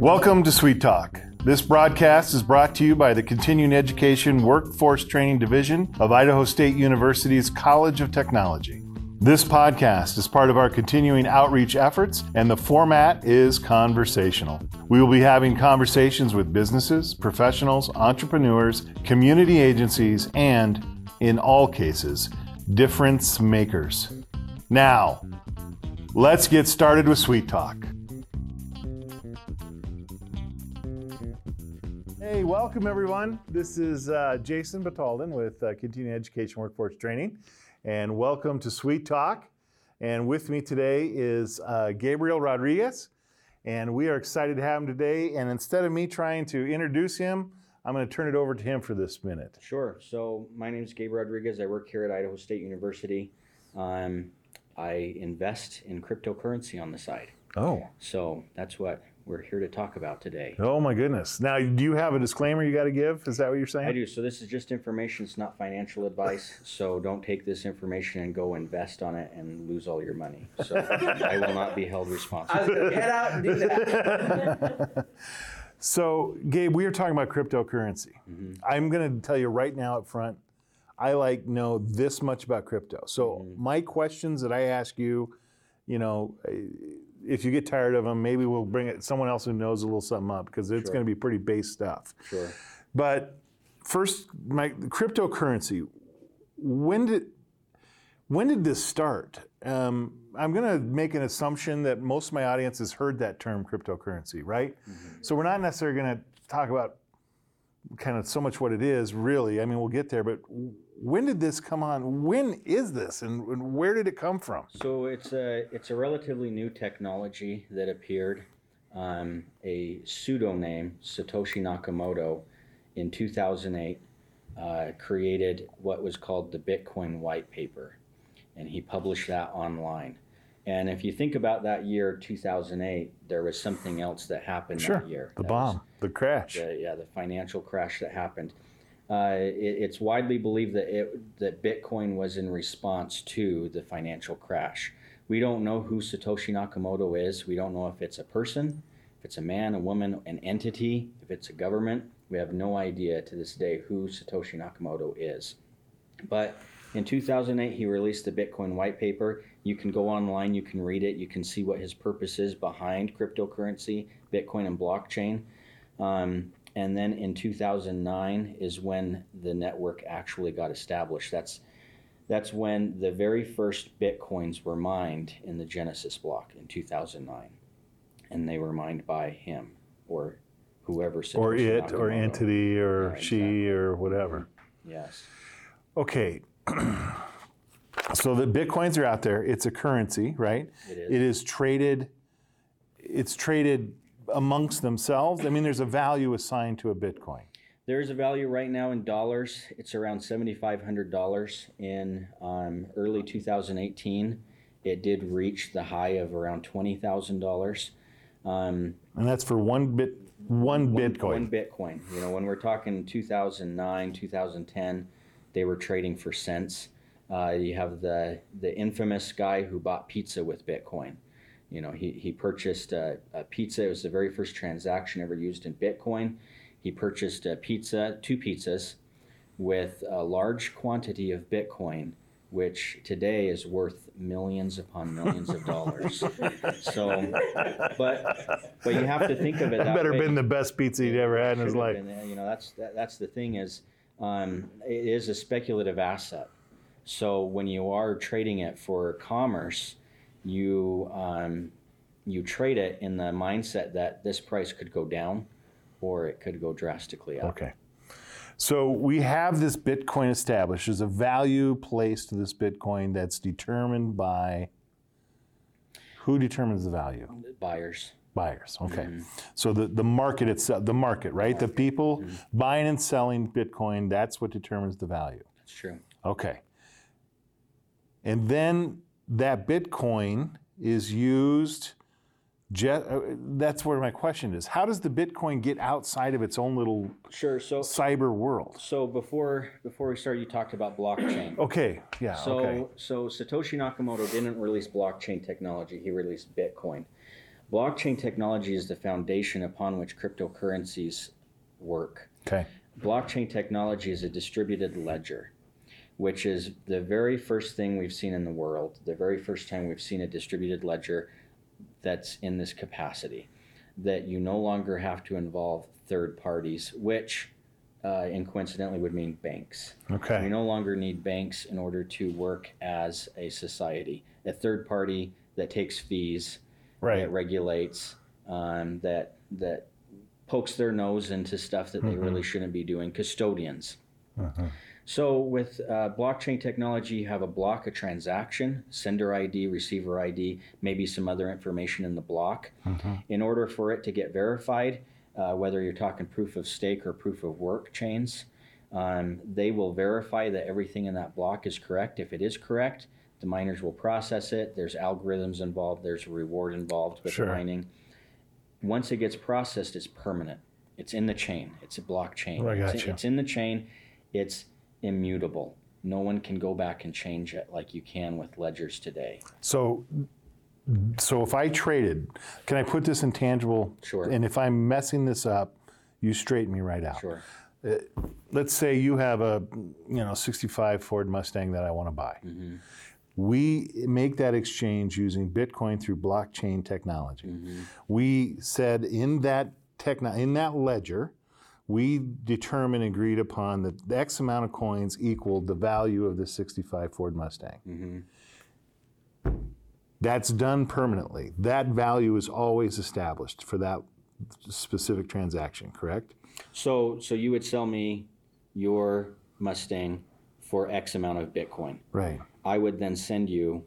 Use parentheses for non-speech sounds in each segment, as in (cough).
Welcome to Sweet Talk. This broadcast is brought to you by the Continuing Education Workforce Training Division of Idaho State University's College of Technology. This podcast is part of our continuing outreach efforts, and the format is conversational. We will be having conversations with businesses, professionals, entrepreneurs, community agencies, and, in all cases, difference makers. Now, let's get started with Sweet Talk. Hey, welcome everyone. This is uh, Jason Batalden with uh, Continuing Education Workforce Training, and welcome to Sweet Talk. And with me today is uh, Gabriel Rodriguez, and we are excited to have him today. And instead of me trying to introduce him, I'm going to turn it over to him for this minute. Sure. So my name is Gabriel Rodriguez. I work here at Idaho State University. Um, I invest in cryptocurrency on the side. Oh, So that's what we're here to talk about today. oh my goodness! Now, do you have a disclaimer you got to give? Is that what you're saying? I do. So this is just information. It's not financial advice. So don't take this information and go invest on it and lose all your money. So I will not be held I was responsible. get out and do that. (laughs) So, Gabe, we are talking about cryptocurrency. Mm-hmm. I'm going to tell you right now up front, I like know this much about crypto. So, Mm-hmm. my questions that I ask you, you know, if you get tired of them, maybe we'll bring it someone else who knows a little something up because it's Sure. going to be pretty base stuff. Sure. But first, my cryptocurrency. When did when did this start? Um, I'm going to make an assumption that most of my audience has heard that term cryptocurrency, right? So we're not necessarily going to talk about kind of so much what it is, really. I mean, we'll get there, but when did this come on? When is this, and, and where did it come from? So it's a it's a relatively new technology that appeared. Um, a pseudonym Satoshi Nakamoto in 2008 uh, created what was called the Bitcoin White Paper, and he published that online. And if you think about that year 2008, there was something else that happened Sure, that year. the That bomb, the crash. the, yeah, the financial crash that happened. Uh, it, it's widely believed that it, that Bitcoin was in response to the financial crash. We don't know who Satoshi Nakamoto is. We don't know if it's a person, if it's a man, a woman, an entity, if it's a government. We have no idea to this day who Satoshi Nakamoto is. But in 2008, he released the Bitcoin white paper. You can go online, you can read it, you can see what his purpose is behind cryptocurrency, Bitcoin, and blockchain. Um, and then in 2009 is when the network actually got established. That's that's when the very first bitcoins were mined in the Genesis block in 2009, and they were mined by him or whoever. or it, or entity, or Yeah, she, exactly. or whatever. Yes. Okay. (clears throat) so the bitcoins are out there. It's a currency, right? It is. It is traded. It's traded amongst themselves. I mean, there's a value assigned to a bitcoin. There is a value right now in dollars. It's around seventy-five hundred dollars. In um, early 2018, it did reach the high of around twenty thousand dollars. Um, And that's for one bit, one, bitcoin. One Bitcoin. You know, when we're talking 2009, 2010, they were trading for cents. Uh, you have the the infamous guy who bought pizza with Bitcoin. You know, he, he purchased a, a pizza. It was the very first transaction ever used in Bitcoin. He purchased a pizza, two pizzas, with a large quantity of Bitcoin, which today is worth millions upon millions of dollars. (laughs) so, but but you have to think of it. that That better way. been the best pizza he'd ever had in his life. been, you know, that's that, that's the thing is, um, it is a speculative asset. So when you are trading it for commerce, you um, you trade it in the mindset that this price could go down, or it could go drastically up. Okay. So we have this Bitcoin established. There's a value placed to this Bitcoin that's determined by who determines the value? Buyers. Buyers. Okay. Mm-hmm. So the, the market itself, the market, right? The people Mm-hmm. buying and selling Bitcoin, that's what determines the value. That's true. Okay. And then that Bitcoin is used uh, that's where my question is. How does the Bitcoin get outside of its own little Sure. So cyber world? so before before we started, you talked about blockchain. (clears throat) Okay, yeah, So, okay. so Satoshi Nakamoto didn't release blockchain technology. He released Bitcoin. Blockchain technology is the foundation upon which cryptocurrencies work. Okay. Blockchain technology is a distributed ledger, which is the very first thing we've seen in the world, the very first time we've seen a distributed ledger that's in this capacity. That you no longer have to involve third parties, which uh, and coincidentally would mean banks. Okay. We no longer need banks in order to work as a society. A third party that takes fees, Right. that regulates, um, that that pokes their nose into stuff that they really shouldn't be doing. Custodians. So with uh, blockchain technology, you have a block, a transaction, sender ID, receiver ID, maybe some other information in the block. In order for it to get verified, uh, whether you're talking proof of stake or proof of work chains, um, they will verify that everything in that block is correct. If it is correct, the miners will process it. There's algorithms involved. There's a reward involved with Sure. mining. Once it gets processed, it's permanent. It's in the chain. It's a blockchain. Oh, I it's, gotcha. it's in the chain. It's immutable. No one can go back and change it like you can with ledgers today. So, so if I traded, can I put this in tangible? Sure. And if I'm messing this up, you straighten me right out. Sure. Let's say you have a, you know, 65 Ford Mustang that I want to buy. Mm-hmm. We make that exchange using Bitcoin through blockchain technology. Mm-hmm. We said in that techno, in that ledger, we determined and agreed upon that the X amount of coins equaled the value of the 65 Ford Mustang. Mm-hmm. That's done permanently. That value is always established for that specific transaction, correct? So, so you would sell me your Mustang for X amount of Bitcoin. Right. I would then send you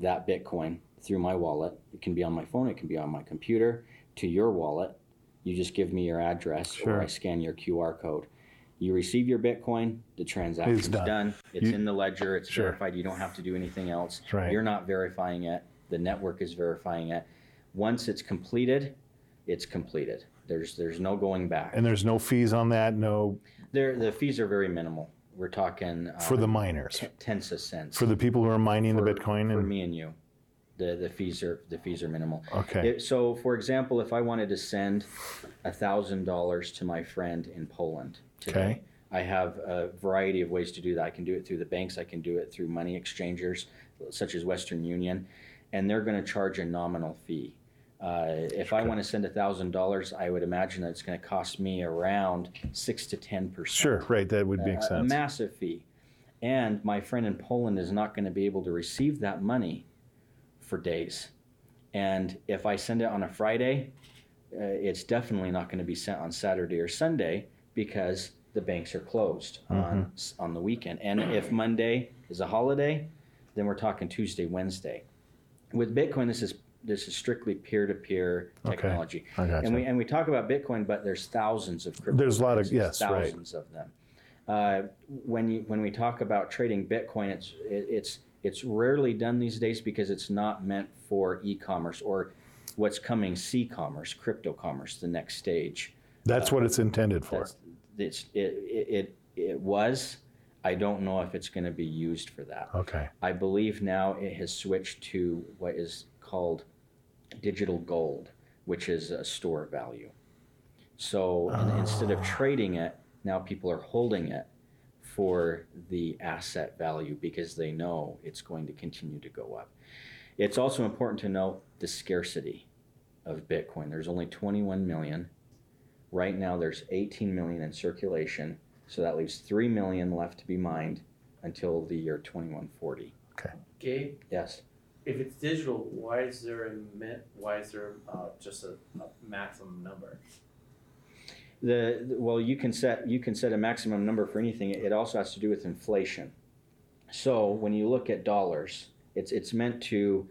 that Bitcoin through my wallet. It can be on my phone, it can be on my computer to your wallet. You just give me your address Sure. or I scan your QR code. You receive your Bitcoin, the transaction's It's done. done. It's You- in the ledger, it's Sure. verified. You don't have to do anything else. Right. You're not verifying it, the network is verifying it. Once it's completed, it's completed. There's there's no going back. And there's no fees on that, no There, the fees are very minimal. We're talking uh, for the miners, t- tenths of cents for the people who are mining for, the Bitcoin. for And me and you. The the fees are the fees are minimal. Okay. It- so, for example, if I wanted to send thousand dollars to my friend in Poland today, Okay. I have a variety of ways to do that. I can do it through the banks. I can do it through money exchangers, such as Western Union, and they're going to charge a nominal fee. Uh, if I want to send thousand dollars, I would imagine that it's going to cost me around six to ten percent sure, right, that would make a sense. massive fee. And my friend in Poland is not going to be able to receive that money for days. And if I send it on a Friday, uh, it's definitely not going to be sent on Saturday or Sunday because the banks are closed on s- on the weekend. And if Monday is a holiday, then we're talking Tuesday, Wednesday. With Bitcoin, this is this is strictly peer-to-peer Okay. technology. Gotcha. And we and we talk about Bitcoin, but there's thousands of cryptocurrencies. There's a lot of- yes, right. thousands of them. Uh, when you when we talk about trading Bitcoin, it's it, it's it's rarely done these days because it's not meant for e-commerce or what's coming c-commerce, crypto commerce, the next stage. That's what uh, it's intended for. It's it it it, was. I don't know if it's going to be used for that. Okay. I believe now it has switched to what is called digital gold, which is a store of value. So in- instead of ah. trading it, now people are holding it for the asset value because they know it's going to continue to go up. It's also important to note the scarcity of Bitcoin. There's only 21 million. Right now, there's 18 million in circulation. So that leaves 3 million left to be mined until the year 2140. Okay. Gabe, Yes. if it's digital, why is there a min, why is there uh, just a, a maximum number? The, well, you can set you can set a maximum number for anything. It also has to do with inflation. So when you look at dollars, it's it's meant to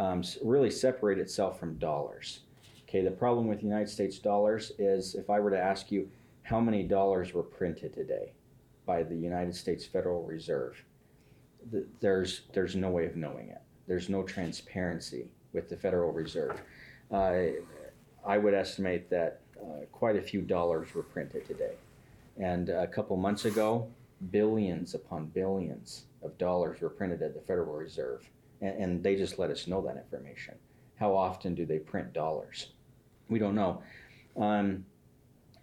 um, really separate itself from dollars. Okay. The problem with United States dollars is if I were to ask you how many dollars were printed today by the United States Federal Reserve, th- there's there's no way of knowing it. There's no transparency with the Federal Reserve. uh, I would estimate that uh, quite a few dollars were printed today. And a couple months ago, billions upon billions of dollars were printed at the Federal Reserve. And, and they just let us know that information. How often do they print dollars? We don't know. Um,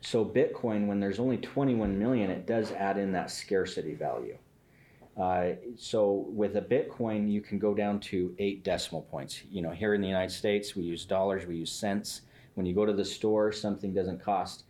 so Bitcoin, when there's only 21 million, it does add in that scarcity value. Uh, so with a Bitcoin, you can go down to eight decimal points. You know, here in the United States, we use dollars, we use cents. When you go to the store, something doesn't cost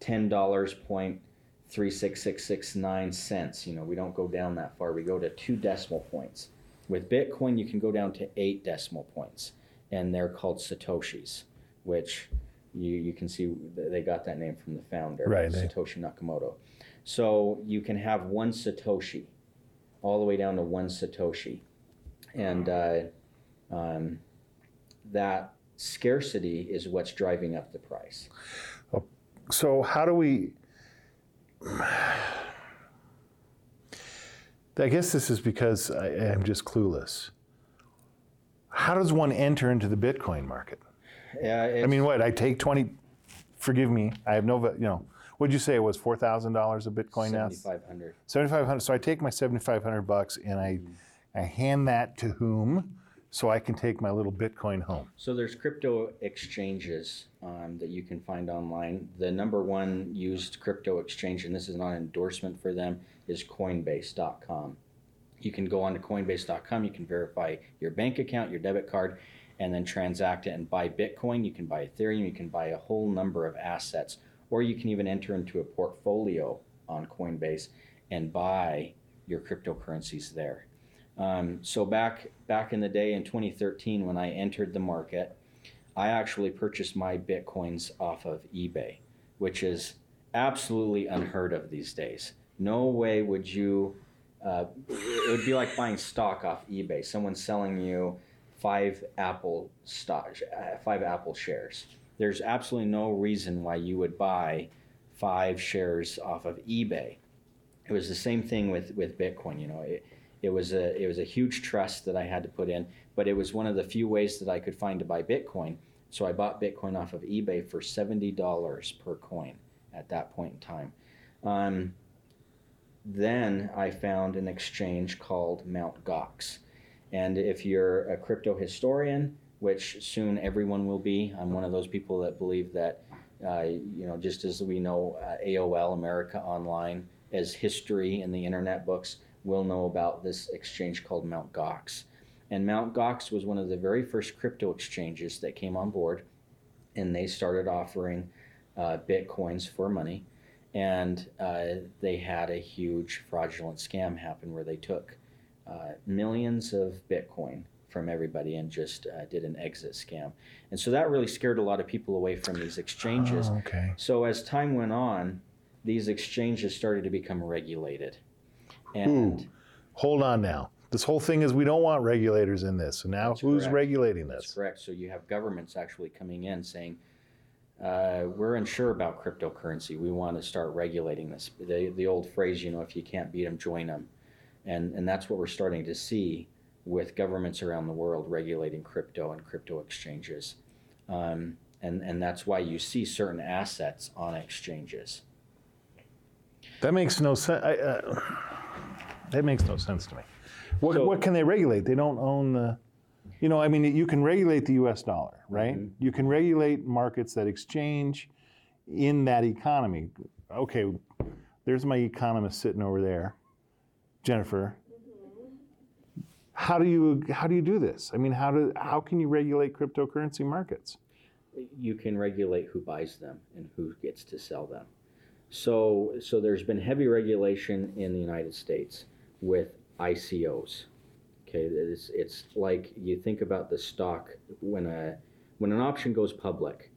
ten dollars point three six six six nine cents. You know, we don't go down that far. We go to two decimal points. With Bitcoin, you can go down to eight decimal points, and they're called satoshis, which you, you can see they got that name from the founder, Right. Satoshi Nakamoto. So you can have one satoshi, all the way down to one satoshi, and uh, um, that scarcity is what's driving up the price. So how do we? I guess this is because I, I'm just clueless. How does one enter into the Bitcoin market? Yeah, I mean, what? I take twenty. Forgive me. I have no. You know, what'd you say it was? Four thousand dollars a Bitcoin now. seventy-five hundred. Seventy five hundred. So I take my seventy five hundred bucks and I, mm. I hand that to whom, so I can take my little Bitcoin home. So there's crypto exchanges um, that you can find online. The number one used crypto exchange, and this is not an endorsement for them, is Coinbase.com. You can go onto Coinbase.com. You can verify your bank account, your debit card, and then transact it and buy Bitcoin. You can buy Ethereum. You can buy a whole number of assets, or you can even enter into a portfolio on Coinbase and buy your cryptocurrencies there. Um, so back back in the day in 2013, when I entered the market, I actually purchased my bitcoins off of eBay, which is absolutely unheard of these days. No way would you. Uh, it would be like buying stock off eBay. Someone selling you five Apple stock, five Apple shares. There's absolutely no reason why you would buy five shares off of eBay. It was the same thing with with Bitcoin. You know, it, it was a it was a huge trust that I had to put in, but it was one of the few ways that I could find to buy Bitcoin. So I bought Bitcoin off of eBay for seventy dollars per coin at that point in time. Um, then I found an exchange called Mt. Gox, and if you're a crypto historian, which soon everyone will be, I'm one of those people that believe that uh, you know just as we know uh, AOL America Online as history in the internet books will know about this exchange called Mt. Gox. And Mt. Gox was one of the very first crypto exchanges that came on board, and they started offering uh, bitcoins for money. And uh, they had a huge fraudulent scam happen where they took uh, millions of bitcoin from everybody and just uh, did an exit scam. And so that really scared a lot of people away from these exchanges. Oh, okay. So as time went on, these exchanges started to become regulated. And Ooh. Hold on now. This whole thing is we don't want regulators in this. So now who's correct. regulating that's this? correct. So you have governments actually coming in saying, uh, we're unsure about cryptocurrency. We want to start regulating this. The, the old phrase, you know, if you can't beat them, join them. And, and that's what we're starting to see with governments around the world regulating crypto and crypto exchanges. Um, and, and that's why you see certain assets on exchanges. That makes no sense. Uh, that makes no sense to me. What, So- what can they regulate? They don't own the. You know, I mean, you can regulate the U.S. dollar, right? Mm-hmm. You can regulate markets that exchange in that economy. Okay, there's my economist sitting over there, Jennifer. How do you how do you do this? I mean, how do how can you regulate cryptocurrency markets? you can regulate who buys them and who gets to sell them. So, so there's been heavy regulation in the United States with ICOs. Okay, it's, it's like you think about the stock when a when an option goes public,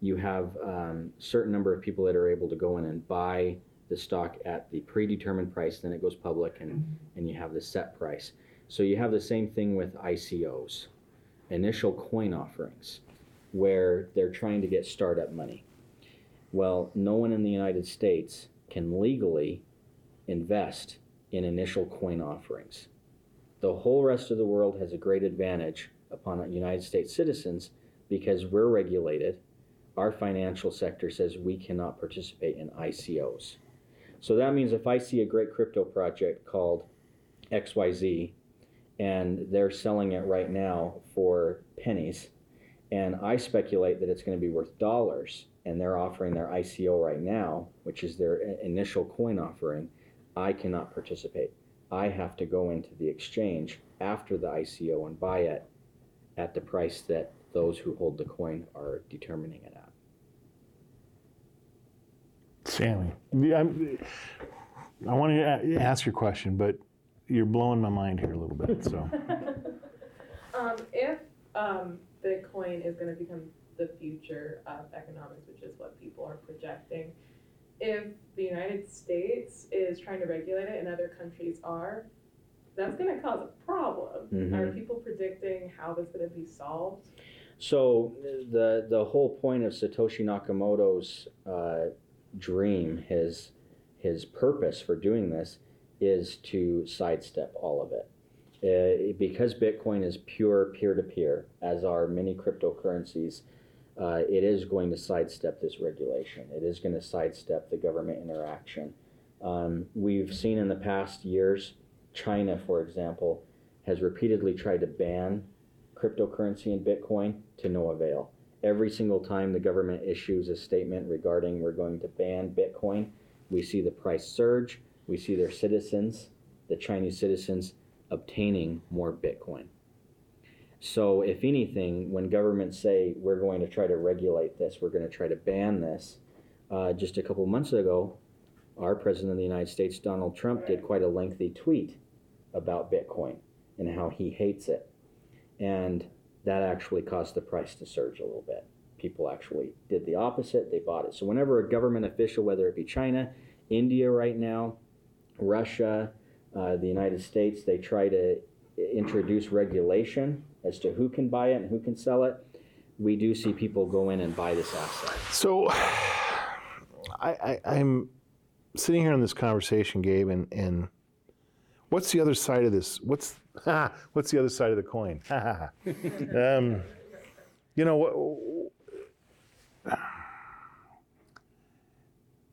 you have um, certain number of people that are able to go in and buy the stock at the predetermined price. Then it goes public, and and you have the set price. So you have the same thing with ICOs, initial coin offerings where they're trying to get startup money. Well, no one in the United States can legally invest in initial coin offerings. The whole rest of the world has a great advantage upon United States citizens because we're regulated. Our financial sector says we cannot participate in ICOs. So that means if I see a great crypto project called XYZ and they're selling it right now for pennies, and I speculate that it's going to be worth dollars, and they're offering their ICO right now, which is their initial coin offering, I cannot participate. I have to go into the exchange after the ICO and buy it at the price that those who hold the coin are determining it at. Sammy, I'm, I want to ask your question, but you're blowing my mind here a little bit. So, (laughs) um, if um, Bitcoin is going to become the future of economics, which is what people are projecting, if the United States is trying to regulate it and other countries are, that's going to cause a problem. Mhm. Are people predicting how this is going to be solved? So the the whole point of Satoshi Nakamoto's uh, dream, his his purpose for doing this, is to sidestep all of it. Uh, because Bitcoin is pure peer to peer, as are many cryptocurrencies, uh, it is going to sidestep this regulation. It is going to sidestep the government interaction. Um, we've seen in the past years, China, for example, has repeatedly tried to ban cryptocurrency and Bitcoin to no avail. Every single time the government issues a statement regarding we're going to ban Bitcoin, we see the price surge. We see their citizens, the Chinese citizens, obtaining more Bitcoin. So, if anything, when governments say we're going to try to regulate this, we're going to try to ban this, uh, just a couple months ago, our president of the United States, Donald Trump, did quite a lengthy tweet about Bitcoin and how he hates it. And that actually caused the price to surge a little bit. People actually did the opposite, they bought it. So, whenever a government official, whether it be China, India right now, Russia, uh, the United States, they try to introduce regulation as to who can buy it and who can sell it. We do see people go in and buy this asset. so I, I, I'm sitting here in this conversation, Gabe, and, and what's the other side of this? What's (laughs) what's the other side of the coin? (laughs) um, you know what?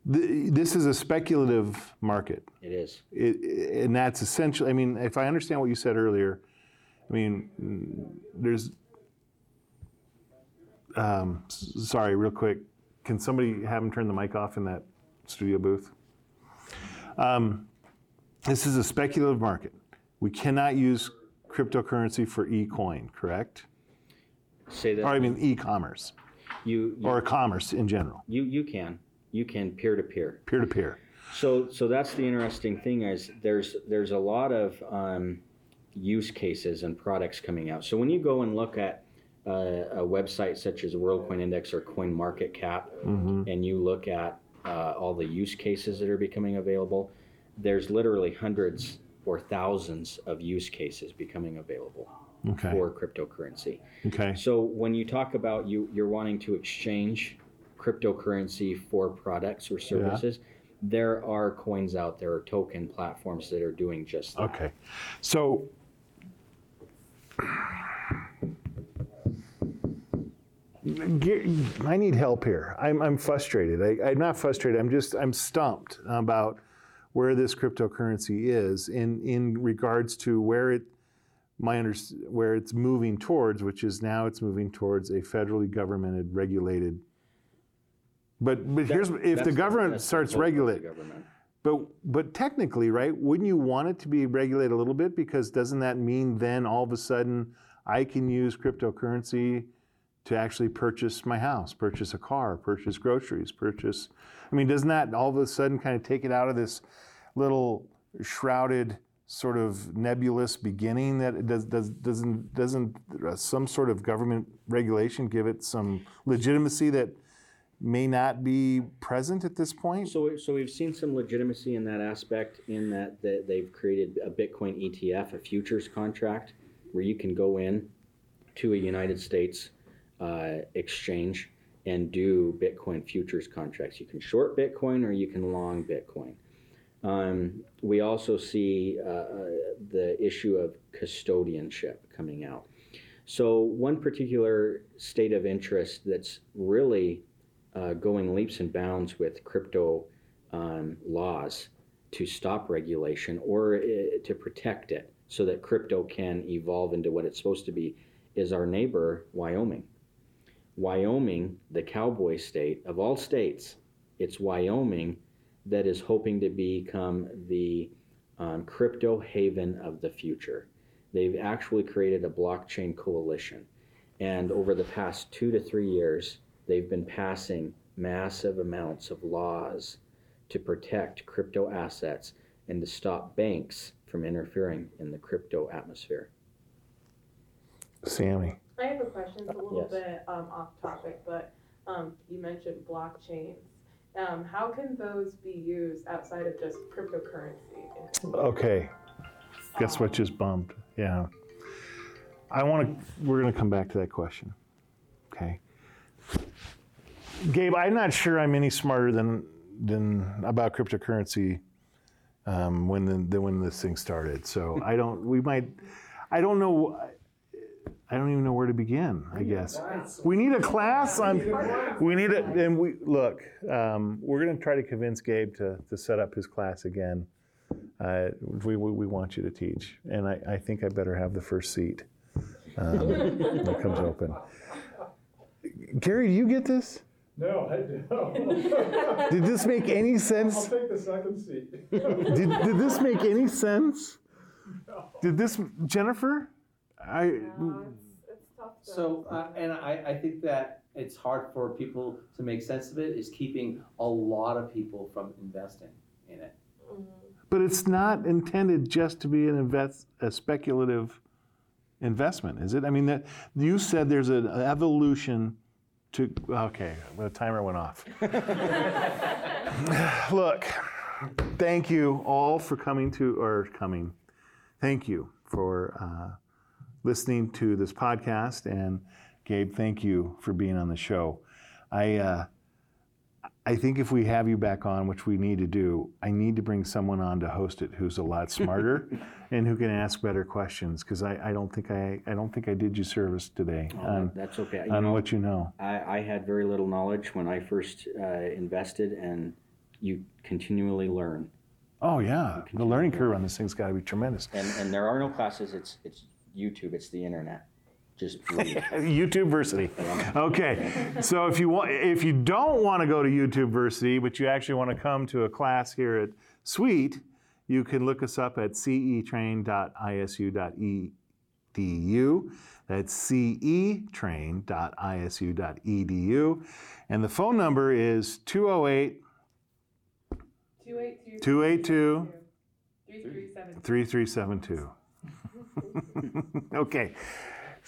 the- This is a speculative market. It is. it, and that's essentially. I mean, if I understand what you said earlier, I mean, there's. Um, sorry, real quick, can somebody have him turn the mic off in that studio booth? Um, this is a speculative market. We cannot use cryptocurrency for e-coin, correct? Say that Or I mean, e-commerce you you, or commerce in general, you you can you can peer to peer. peer-to-peer. So so that's the interesting thing is there's there's a lot of um, use cases and products coming out. So when you go and look at uh, a website such as World Coin Index or Coin Market Cap, and you look at uh, all the use cases that are becoming available, there's literally hundreds or thousands of use cases becoming available Okay. for cryptocurrency. Okay. So when you talk about you you're wanting to exchange cryptocurrency for products or services, there are coins out there or token platforms that are doing just that. Okay. So I need help here. I'm, I'm frustrated. I, I'm not frustrated. I'm just I'm stumped about where this cryptocurrency is in in regards to where it my under, where it's moving towards, which is now it's moving towards a federally governmented regulated. But but here's if the government starts hope of the regulating. But but technically, right? Wouldn't you want it to be regulated a little bit? Because doesn't that mean then all of a sudden I can use cryptocurrency to actually purchase my house, purchase a car, purchase groceries, purchase? I mean, doesn't that all of a sudden kind of take it out of this little shrouded sort of nebulous beginning that does, does doesn't doesn't uh, some sort of government regulation give it some legitimacy that may not be present at this point? So, so we've seen some legitimacy in that aspect in that, that they've created a Bitcoin ETF, a futures contract, where you can go in to a United States uh, exchange and do Bitcoin futures contracts. You can short Bitcoin or you can long Bitcoin. Um, we also see uh, the issue of custodianship coming out. So, one particular state of interest that's really uh, going leaps and bounds with crypto um, laws to stop regulation or uh, to protect it so that crypto can evolve into what it's supposed to be is our neighbor, Wyoming. Wyoming, the cowboy state of all states, it's Wyoming that is hoping to become the um, crypto haven of the future. They've actually created a blockchain coalition. And over the past two to three years, they've been passing massive amounts of laws to protect crypto assets and to stop banks from interfering in the crypto atmosphere. Sammy. I have a question, it's a little Yes. bit um, off topic, but um, you mentioned blockchains. Um, how can those be used outside of just cryptocurrency? Okay. Guess what just bumped? Yeah. I want to, we're going to come back to that question. Okay. Gabe, I'm not sure I'm any smarter than, than about cryptocurrency um, when, the, than when this thing started. So (laughs) I don't, we might, I don't know, I don't even know where to begin, I guess. We need a class on, we need it, and we, look, um, we're going to try to convince Gabe to, to set up his class again. Uh, we, we, we want you to teach, and I, I think I better have the first seat um, when it comes open. Gary, do you get this? No, I don't. (laughs) Did this make any I'll sense? take the second seat. (laughs) Did, did this make any sense? Did this, Jennifer? I, Yeah, it's, it's tough to. So, uh, and I, I think that it's hard for people to make sense of it, is keeping a lot of people from investing in it. Mhm. but it's not intended just to be an invest, a speculative investment, is it? I mean, that you said there's an evolution to. Okay, the timer went off. (laughs) Look, thank you all for coming to, or coming. Thank you for uh, listening to this podcast. And Gabe, thank you for being on the show. I, uh, I think if we have you back on, which we need to do, I need to bring someone on to host it who's a lot (laughs) smarter and who can ask better questions because I, I don't think I, I don't think I did you service today Oh, on, that's okay. You on know, what you know. I, I had very little knowledge when I first uh, invested, and you continually learn. Oh yeah, the learning curve on this thing's got to be tremendous. And, and there are no classes. It's it's YouTube. It's the internet. Just read. (laughs) YouTube Versity. Okay, so if you want, if you don't want to go to YouTube Versity, but you actually want to come to a class here at Sweet, you can look us up at cetrain.isu.edu. That's cetrain.isu.edu, and the phone number is 208 282 282 3372. 3372. (laughs) okay,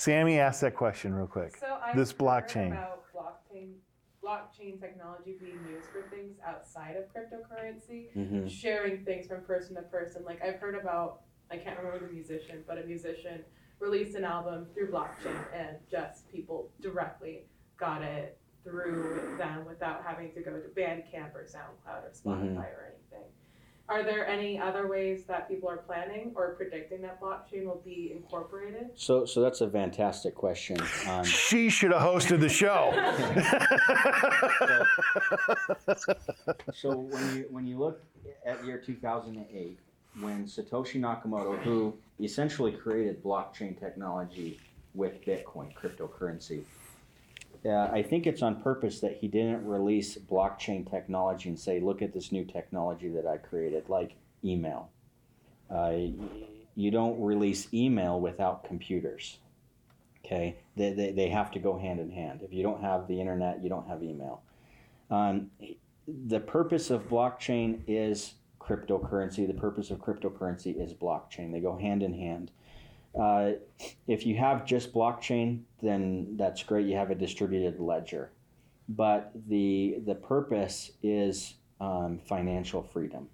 Sammy asked that question real quick. So I This blockchain. about blockchain blockchain technology being used for things outside of cryptocurrency, Mhm. sharing things from person to person. Like I've heard about I can't remember the musician, but a musician released an album through blockchain and just people directly got it through them without having to go to Bandcamp or SoundCloud or Spotify or anything. Are there any other ways that people are planning or predicting that blockchain will be incorporated? So so that's a fantastic question. Um, She should have hosted the show. (laughs) so when you when you look at year 2008, when Satoshi Nakamoto, who essentially created blockchain technology with Bitcoin cryptocurrency, uh, I think it's on purpose that he didn't release blockchain technology and say, "Look at this new technology that I created," like email. Uh, you don't release email without computers. Okay, they, they, they have to go hand in hand. If you don't have the internet, you don't have email. Um, the purpose of blockchain is cryptocurrency. The purpose of cryptocurrency is blockchain. They go hand in hand. Uh, if you have just blockchain, then that's great. You have a distributed ledger. But the the purpose is um, financial freedom.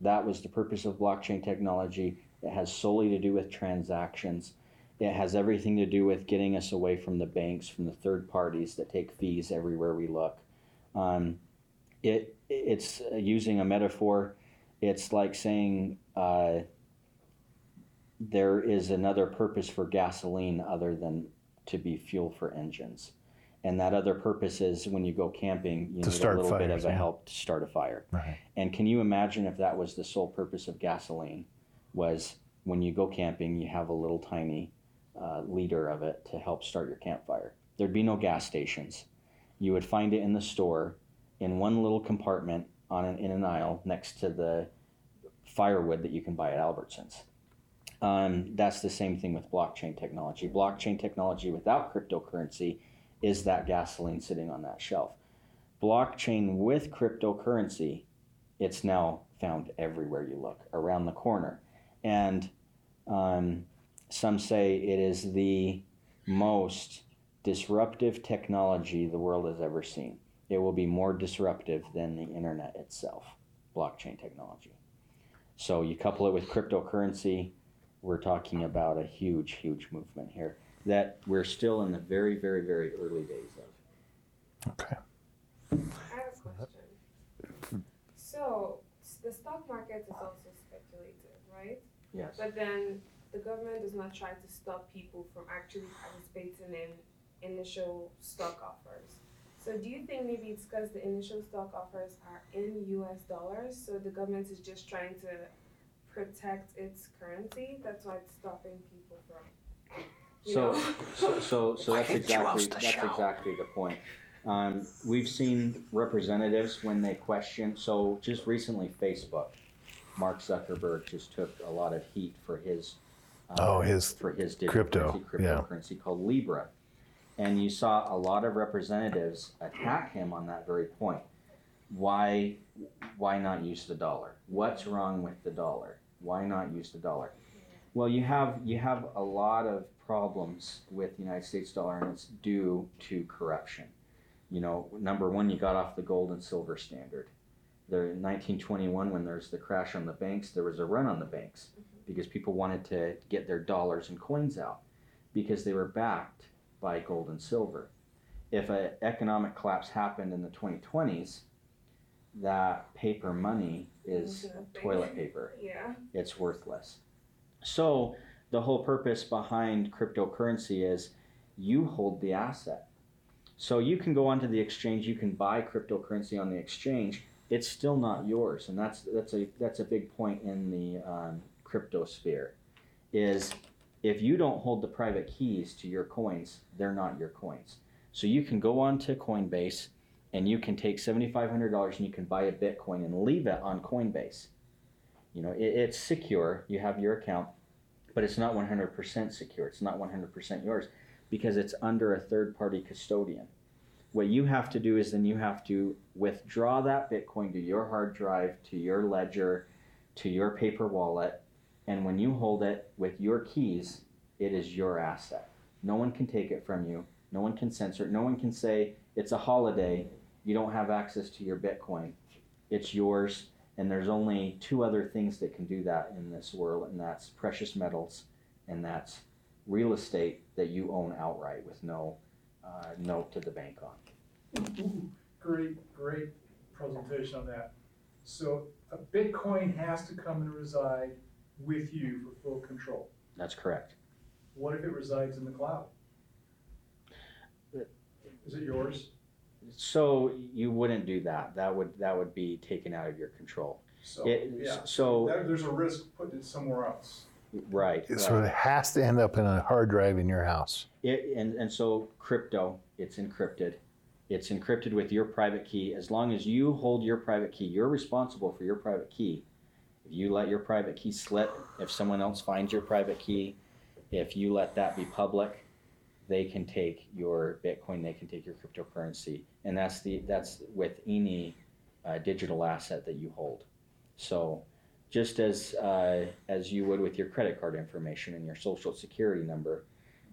That was the purpose of blockchain technology. It has solely to do with transactions. It has everything to do with getting us away from the banks, from the third parties that take fees everywhere we look. Um, it it's uh, using a metaphor. It's like saying uh, there is another purpose for gasoline other than to be fuel for engines. And that other purpose is when you go camping, you To need a little bit fires, of a yeah. help to start a fire. Right. And can you imagine if that was the sole purpose of gasoline? Was when you go camping, you have a little tiny uh, liter of it to help start your campfire. There'd be no gas stations. You would find it in the store in one little compartment on an, in an aisle next to the firewood that you can buy at Albertsons. Um, that's the same thing with blockchain technology. Blockchain technology without cryptocurrency is that gasoline sitting on that shelf. Blockchain with cryptocurrency, it's now found everywhere you look, around the corner. And um, some say it is the most disruptive technology the world has ever seen. It will be more disruptive than the internet itself, blockchain technology. So you couple it with cryptocurrency, we're talking about a huge, huge movement here that we're still in the very, very, very early days of. Okay. I have a question. So, the stock market is also speculative, right? Yes. But then the government does not try to stop people from actually participating in initial stock offers. So, do you think maybe it's because the initial stock offers are in US dollars, so the government is just trying to protect its currency? That's why it's stopping people from. So, so, so, so that's exactly, that's exactly the point. Um, we've seen representatives when they question, so just recently Facebook, Mark Zuckerberg just took a lot of heat for his. uh, Oh, his For his digital crypto, currency, yeah. cryptocurrency called Libra. And you saw a lot of representatives attack him on that very point. Why, why not use the dollar? What's wrong with the dollar? Why not use the dollar? Well, you have you have a lot of problems with the United States dollar, and it's due to corruption. You know, number one, you got off the gold and silver standard. There in 1921, when there's the crash on the banks, there was a run on the banks mm-hmm. because people wanted to get their dollars and coins out because they were backed by gold and silver. If an economic collapse happened in the 2020s, that paper money is toilet paper Yeah. it's worthless. So the whole purpose behind cryptocurrency is you hold the asset. So you can go onto the exchange, you can buy cryptocurrency on the exchange. It's still not yours, and that's that's a that's a big point in the um, crypto sphere. Is if you don't hold the private keys to your coins, they're not your coins. So you can go onto Coinbase and you can take seventy five hundred dollars and you can buy a Bitcoin and leave it on Coinbase. You know, it, it's secure. You have your account, but it's not 100% secure. It's not 100% yours because it's under a third party custodian. What you have to do is then you have to withdraw that Bitcoin to your hard drive, to your ledger, to your paper wallet. And when you hold it with your keys, it is your asset. No one can take it from you. No one can censor it. No one can say it's a holiday. You don't have access to your Bitcoin. It's yours and there's only two other things that can do that in this world, and that's precious metals, and that's real estate that you own outright with no uh, note to the bank on. Great, great presentation on that. So a Bitcoin has to come and reside with you for full control. That's correct. What if it resides in the cloud? Is it yours? So you wouldn't do that. That would that would be taken out of your control. So, It, yeah. So There- There's a risk putting it somewhere else. right. So right. it has to end up in a hard drive in your house. It, and, and so crypto, it's encrypted. It's encrypted with your private key. As long as you hold your private key, you're responsible for your private key. If you let your private key slip, if someone else finds your private key, if you let that be public, they can take your Bitcoin, they can take your cryptocurrency, and that's the that's with any uh, digital asset that you hold. So, just as uh, as you would with your credit card information and your social security number,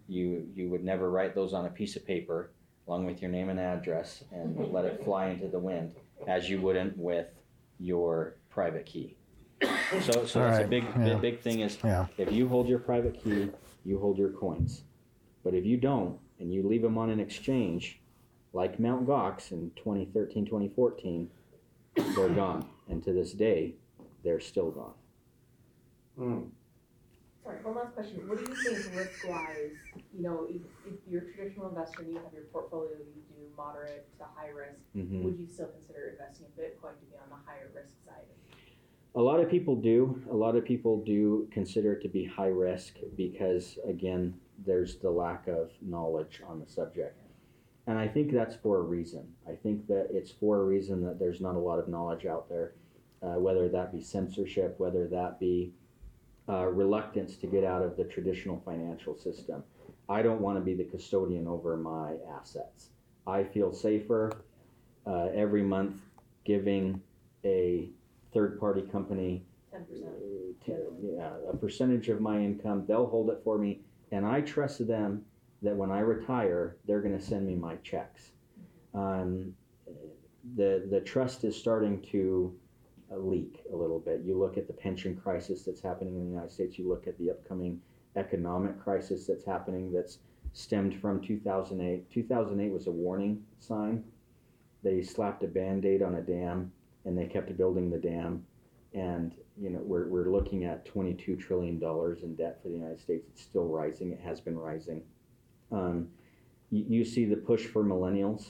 you you would never write those on a piece of paper along with your name and address and let it fly into the wind as you wouldn't with your private key. So so that's a big yeah. big big thing is Yeah. if you hold your private key, you hold your coins. But if you don't and you leave them on an exchange like Mt. Gox in 2013 2014, they're gone. And to this day, they're still gone. Mm. Sorry, one last question. What do you think risk wise, you know, if, if you're a traditional investor and you have your portfolio, you do moderate to high risk, Mhm. would you still consider investing in Bitcoin to be on the higher risk side? A lot of people do. A lot of people do consider it to be high risk because, again, there's the lack of knowledge on the subject. And I think that's for a reason. I think that it's for a reason that there's not a lot of knowledge out there, uh, whether that be censorship, whether that be uh, reluctance to get out of the traditional financial system. I don't want to be the custodian over my assets. I feel safer uh, every month giving a third party company Ten percent. uh, t- yeah, a percentage of my income. They'll hold it for me, and I trust them that when I retire, they're going to send me my checks. Um, the the trust is starting to uh, leak a little bit. You look at the pension crisis that's happening in the United States. You look at the upcoming economic crisis that's happening. That's stemmed from 2008. 2008 was a warning sign. They slapped a band-aid on a dam and they kept building the dam and you know we're, we're looking at 22 trillion dollars in debt for the united states. It's still rising. It has been rising. Um, you, you see the push for millennials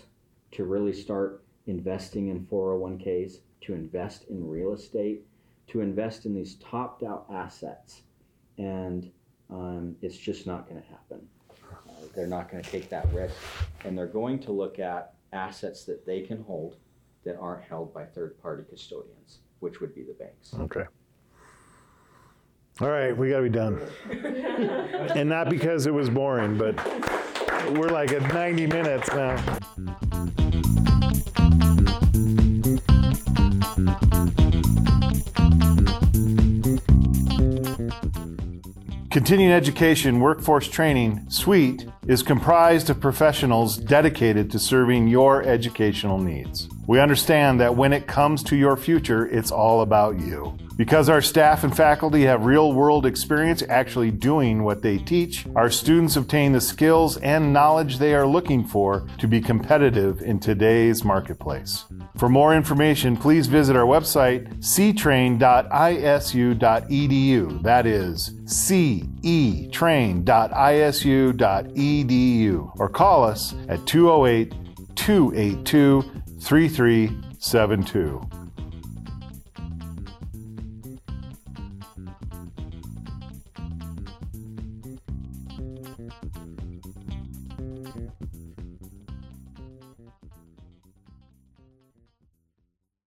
to really start investing in 401ks to invest in real estate to invest in these topped out assets. And um, it's just not going to happen. Uh, they're not going to take that risk. And they're going to look at assets that they can hold that aren't held by third party custodians, which would be the banks. Okay. All right, we got to be done. (laughs) And not because it was boring, but we're like at 90 minutes now. Continuing Education Workforce Training Suite is comprised of professionals dedicated to serving your educational needs. We understand that when it comes to your future, it's all about you. Because our staff and faculty have real world experience actually doing what they teach, our students obtain the skills and knowledge they are looking for to be competitive in today's marketplace. For more information, please visit our website, ctrain.isu.edu. That is cetrain.isu.edu. Or call us at 208 282 3372.